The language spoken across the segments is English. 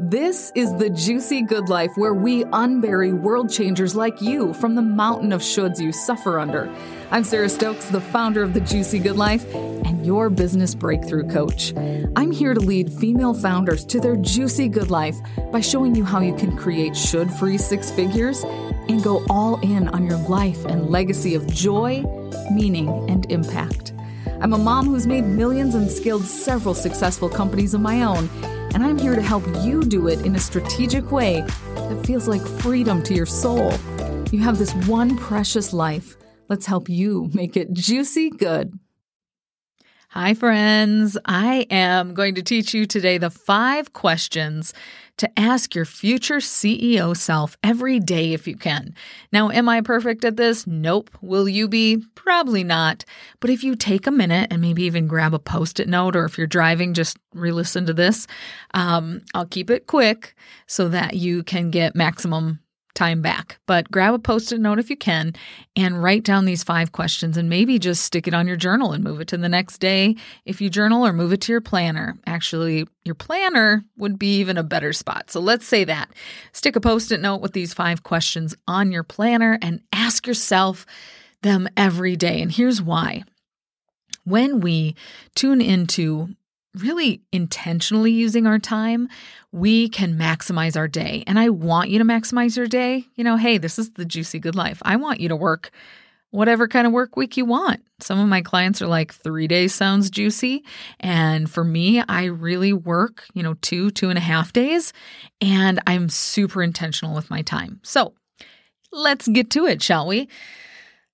This is the Juicy Good Life where we unbury world changers like you from the mountain of shoulds you suffer under. I'm Sarah Stokes, the founder of the Juicy Good Life and your business breakthrough coach. I'm here to lead female founders to their juicy good life by showing you how you can create should free six figures and go all in on your life and legacy of joy, meaning, and impact. I'm a mom who's made millions and scaled several successful companies of my own and I'm here to help you do it in a strategic way that feels like freedom to your soul. You have this one precious life. Let's help you make it juicy good. Hi, friends. I am going to teach you today the five questions to ask your future CEO self every day if you can. Now, am I perfect at this? Nope. Will you be? Probably not. But if you take a minute and maybe even grab a post it note, or if you're driving, just re listen to this. Um, I'll keep it quick so that you can get maximum time back. But grab a post it note if you can and write down these five questions and maybe just stick it on your journal and move it to the next day if you journal or move it to your planner. Actually, your planner would be even a better spot. So let's say that. Stick a post it note with these five questions on your planner and ask yourself them every day. And here's why. When we tune into really intentionally using our time, we can maximize our day. And I want you to maximize your day. You know, hey, this is the juicy good life. I want you to work whatever kind of work week you want. Some of my clients are like, three days sounds juicy. And for me, I really work, you know, two, two and a half days. And I'm super intentional with my time. So let's get to it, shall we?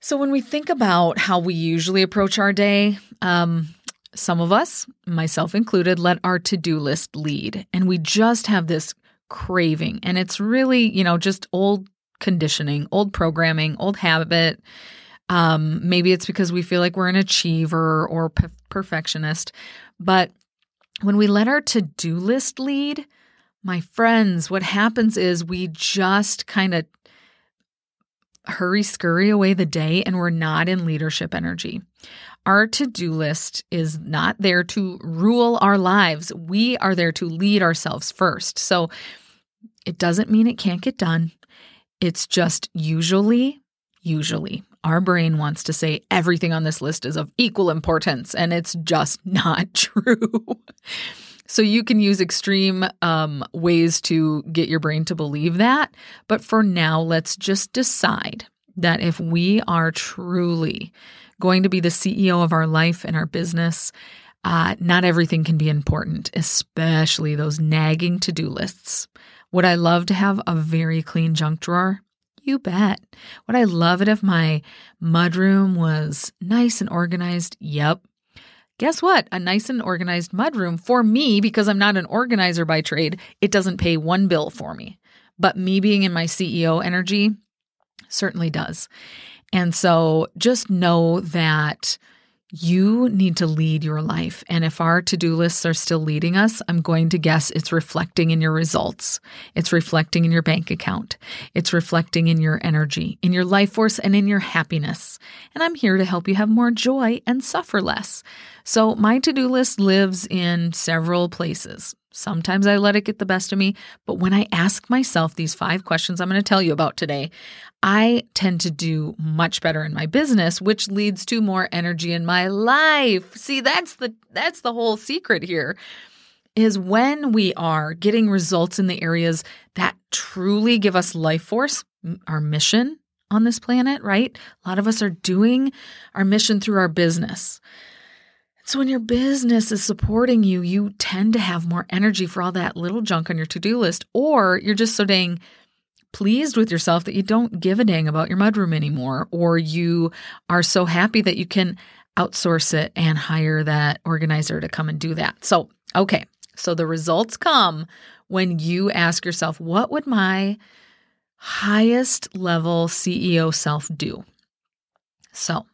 So, when we think about how we usually approach our day, um, some of us, myself included, let our to do list lead. And we just have this craving. And it's really, you know, just old conditioning, old programming, old habit. Um, maybe it's because we feel like we're an achiever or p- perfectionist. But when we let our to do list lead, my friends, what happens is we just kind of hurry scurry away the day and we're not in leadership energy. Our to do list is not there to rule our lives. We are there to lead ourselves first. So it doesn't mean it can't get done. It's just usually, usually, our brain wants to say everything on this list is of equal importance, and it's just not true. so you can use extreme um, ways to get your brain to believe that. But for now, let's just decide that if we are truly going to be the CEO of our life and our business, uh, not everything can be important, especially those nagging to do lists. Would I love to have a very clean junk drawer? You bet. Would I love it if my mudroom was nice and organized? Yep. Guess what? A nice and organized mudroom for me, because I'm not an organizer by trade, it doesn't pay one bill for me. But me being in my CEO energy certainly does. And so just know that you need to lead your life. And if our to do lists are still leading us, I'm going to guess it's reflecting in your results. It's reflecting in your bank account. It's reflecting in your energy, in your life force, and in your happiness. And I'm here to help you have more joy and suffer less. So my to do list lives in several places. Sometimes I let it get the best of me, but when I ask myself these five questions I'm going to tell you about today, I tend to do much better in my business, which leads to more energy in my life. See, that's the that's the whole secret here. Is when we are getting results in the areas that truly give us life force, our mission on this planet, right? A lot of us are doing our mission through our business. So when your business is supporting you, you tend to have more energy for all that little junk on your to-do list, or you're just so dang pleased with yourself that you don't give a dang about your mudroom anymore, or you are so happy that you can outsource it and hire that organizer to come and do that. So, okay. So the results come when you ask yourself, what would my highest level CEO self do? So,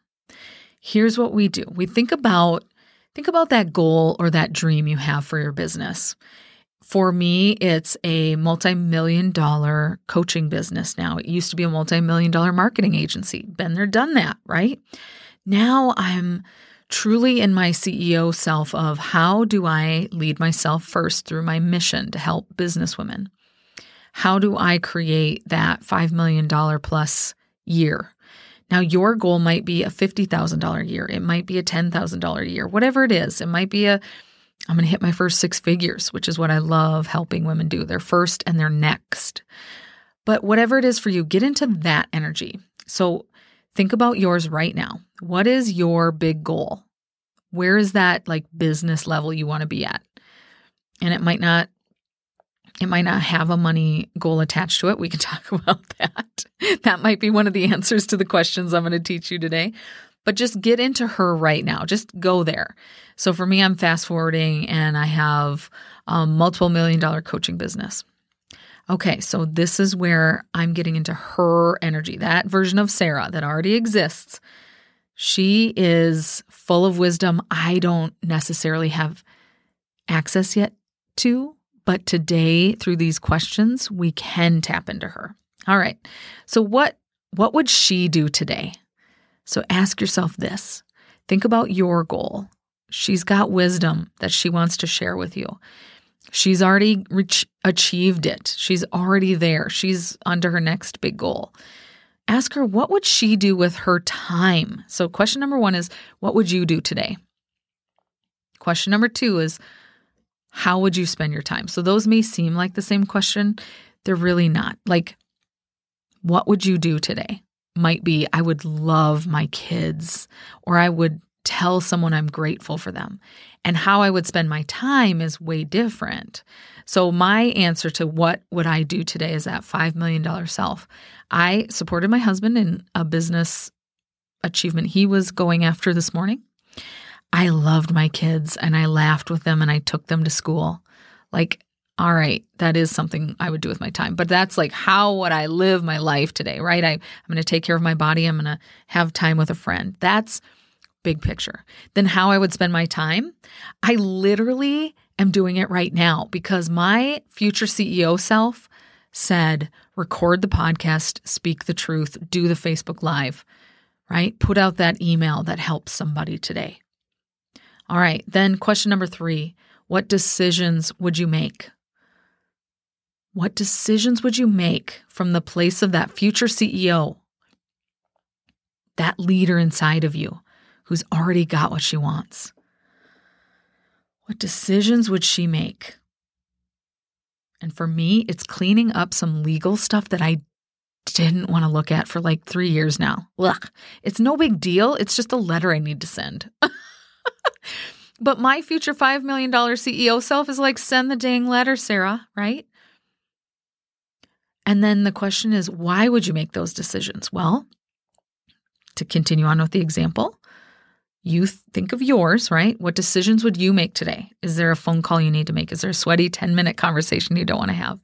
here's what we do. We think about Think about that goal or that dream you have for your business. For me, it's a multi million dollar coaching business now. It used to be a multi million dollar marketing agency. Been there, done that, right? Now I'm truly in my CEO self of how do I lead myself first through my mission to help businesswomen? How do I create that $5 million plus year? Now, your goal might be a $50,000 year. It might be a $10,000 year, whatever it is. It might be a, I'm going to hit my first six figures, which is what I love helping women do. They're first and they're next. But whatever it is for you, get into that energy. So think about yours right now. What is your big goal? Where is that like business level you want to be at? And it might not it might not have a money goal attached to it. We can talk about that. That might be one of the answers to the questions I'm going to teach you today. But just get into her right now. Just go there. So for me, I'm fast forwarding and I have a multiple million dollar coaching business. Okay, so this is where I'm getting into her energy, that version of Sarah that already exists. She is full of wisdom I don't necessarily have access yet to, but today through these questions we can tap into her. All right. So what what would she do today? So ask yourself this. Think about your goal. She's got wisdom that she wants to share with you. She's already reach, achieved it. She's already there. She's under her next big goal. Ask her what would she do with her time? So question number 1 is what would you do today? Question number 2 is how would you spend your time? So those may seem like the same question. They're really not. Like, what would you do today? Might be, I would love my kids, or I would tell someone I'm grateful for them. And how I would spend my time is way different. So my answer to what would I do today is that $5 million self. I supported my husband in a business achievement he was going after this morning. I loved my kids and I laughed with them and I took them to school. Like, all right, that is something I would do with my time. But that's like how would I live my life today, right? I, I'm going to take care of my body. I'm going to have time with a friend. That's big picture. Then how I would spend my time. I literally am doing it right now because my future CEO self said, record the podcast, speak the truth, do the Facebook Live, right? Put out that email that helps somebody today. All right. Then, question number three What decisions would you make? What decisions would you make from the place of that future CEO, that leader inside of you who's already got what she wants? What decisions would she make? And for me, it's cleaning up some legal stuff that I didn't want to look at for like three years now. Ugh. It's no big deal. It's just a letter I need to send. but my future $5 million CEO self is like, send the dang letter, Sarah, right? And then the question is, why would you make those decisions? Well, to continue on with the example, you think of yours, right? What decisions would you make today? Is there a phone call you need to make? Is there a sweaty 10 minute conversation you don't want to have?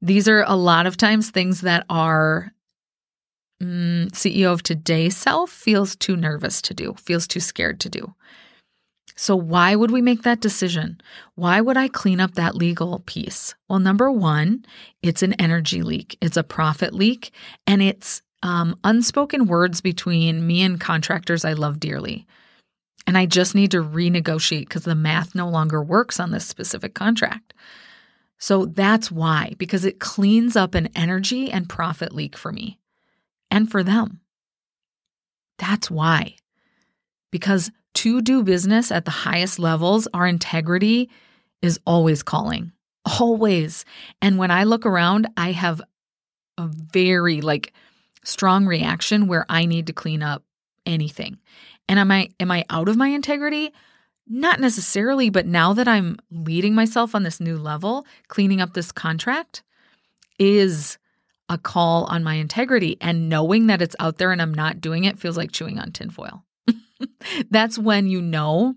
These are a lot of times things that our mm, CEO of today's self feels too nervous to do, feels too scared to do. So, why would we make that decision? Why would I clean up that legal piece? Well, number one, it's an energy leak, it's a profit leak, and it's um, unspoken words between me and contractors I love dearly. And I just need to renegotiate because the math no longer works on this specific contract. So that's why, because it cleans up an energy and profit leak for me and for them. That's why. Because to do business at the highest levels, our integrity is always calling, always. And when I look around, I have a very like strong reaction where I need to clean up anything. And am I am I out of my integrity? Not necessarily, but now that I'm leading myself on this new level, cleaning up this contract is a call on my integrity. And knowing that it's out there and I'm not doing it feels like chewing on tinfoil. That's when you know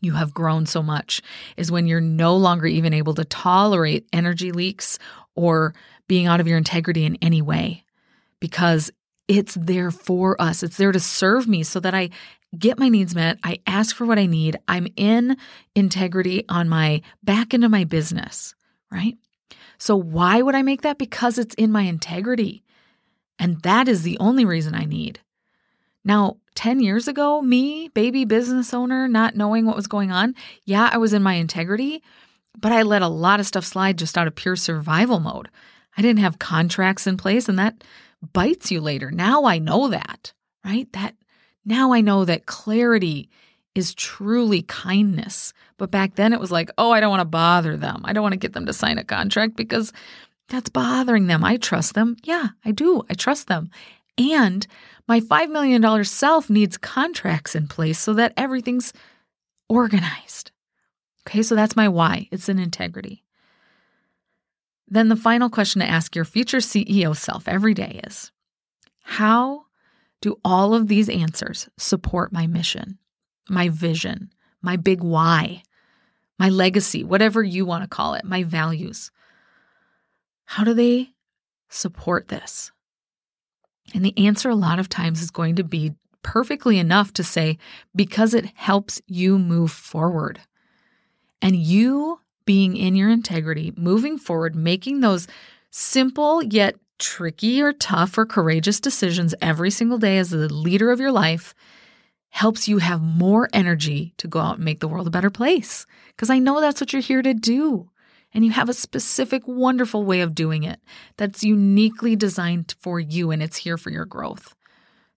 you have grown so much, is when you're no longer even able to tolerate energy leaks or being out of your integrity in any way because it's there for us. It's there to serve me so that I get my needs met. I ask for what I need. I'm in integrity on my back into my business, right? So why would I make that? Because it's in my integrity. And that is the only reason I need. Now, 10 years ago, me, baby business owner, not knowing what was going on, yeah, I was in my integrity, but I let a lot of stuff slide just out of pure survival mode. I didn't have contracts in place, and that bites you later. Now I know that, right? That now I know that clarity is truly kindness. But back then it was like, oh, I don't want to bother them. I don't want to get them to sign a contract because that's bothering them. I trust them. Yeah, I do. I trust them. And my $5 million self needs contracts in place so that everything's organized. Okay, so that's my why. It's an integrity. Then the final question to ask your future CEO self every day is How do all of these answers support my mission, my vision, my big why, my legacy, whatever you want to call it, my values? How do they support this? And the answer a lot of times is going to be perfectly enough to say, because it helps you move forward. And you being in your integrity, moving forward, making those simple yet tricky or tough or courageous decisions every single day as the leader of your life helps you have more energy to go out and make the world a better place. Because I know that's what you're here to do. And you have a specific, wonderful way of doing it that's uniquely designed for you and it's here for your growth.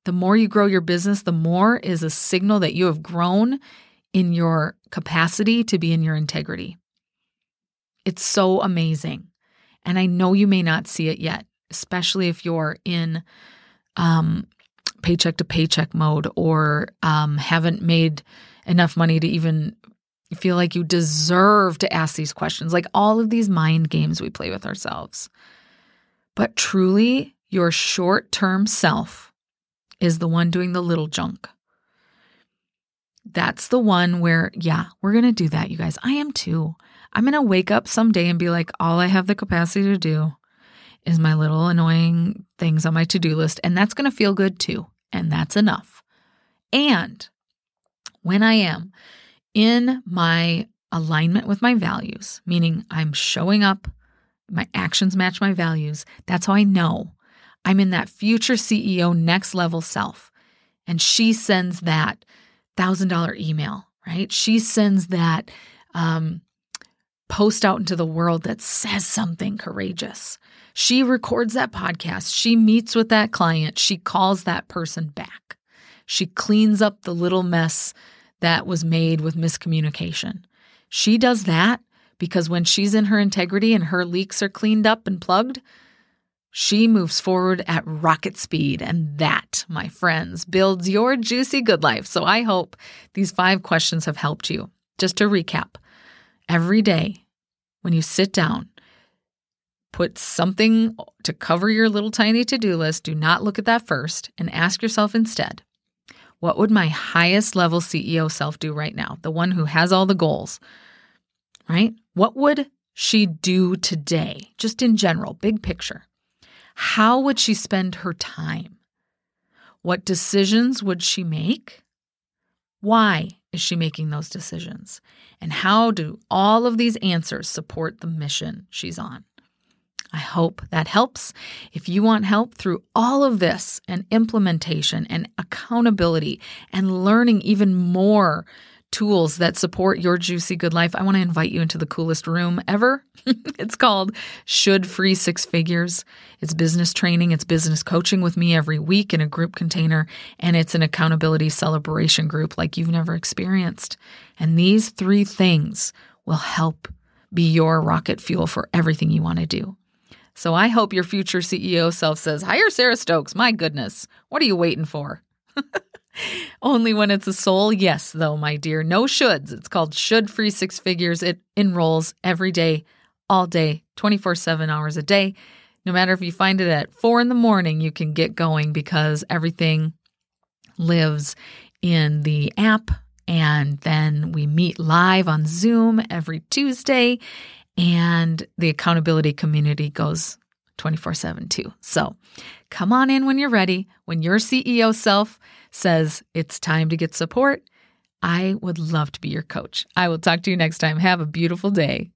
The more you grow your business, the more is a signal that you have grown in your capacity to be in your integrity. It's so amazing. And I know you may not see it yet, especially if you're in um, paycheck to paycheck mode or um, haven't made enough money to even feel like you deserve to ask these questions, like all of these mind games we play with ourselves. But truly, your short term self is the one doing the little junk. That's the one where, yeah, we're going to do that, you guys. I am too. I'm going to wake up someday and be like, all I have the capacity to do is my little annoying things on my to do list. And that's going to feel good too. And that's enough. And when I am in my alignment with my values, meaning I'm showing up, my actions match my values, that's how I know I'm in that future CEO next level self. And she sends that $1,000 email, right? She sends that um, post out into the world that says something courageous. She records that podcast. She meets with that client. She calls that person back. She cleans up the little mess that was made with miscommunication. She does that because when she's in her integrity and her leaks are cleaned up and plugged, she moves forward at rocket speed. And that, my friends, builds your juicy good life. So I hope these five questions have helped you. Just to recap every day when you sit down, put something to cover your little tiny to do list. Do not look at that first and ask yourself instead what would my highest level CEO self do right now? The one who has all the goals, right? What would she do today, just in general, big picture? How would she spend her time? What decisions would she make? Why is she making those decisions? And how do all of these answers support the mission she's on? I hope that helps. If you want help through all of this and implementation and accountability and learning even more tools that support your juicy good life, I want to invite you into the coolest room ever. it's called Should Free Six Figures. It's business training, it's business coaching with me every week in a group container, and it's an accountability celebration group like you've never experienced. And these three things will help be your rocket fuel for everything you want to do. So I hope your future CEO self says, Hire Sarah Stokes. My goodness, what are you waiting for? Only when it's a soul yes, though, my dear. No shoulds. It's called Should Free Six Figures. It enrolls every day, all day, 24 7 hours a day. No matter if you find it at four in the morning, you can get going because everything lives in the app. And then we meet live on Zoom every Tuesday. And the accountability community goes 24 7 too. So come on in when you're ready. When your CEO self says it's time to get support, I would love to be your coach. I will talk to you next time. Have a beautiful day.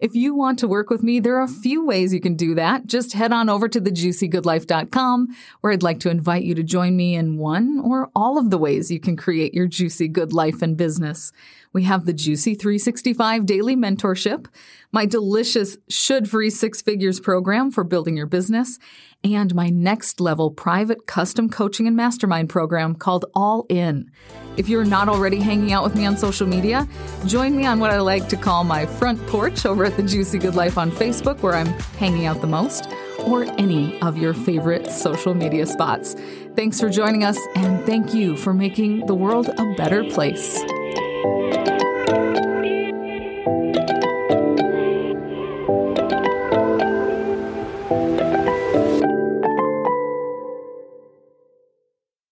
If you want to work with me, there are a few ways you can do that. Just head on over to thejuicygoodlife.com where I'd like to invite you to join me in one or all of the ways you can create your juicy good life and business. We have the Juicy 365 Daily Mentorship, my delicious Should Free Six Figures program for building your business, and my next level private custom coaching and mastermind program called All In. If you're not already hanging out with me on social media, join me on what I like to call my front porch over at the Juicy Good Life on Facebook, where I'm hanging out the most, or any of your favorite social media spots. Thanks for joining us, and thank you for making the world a better place.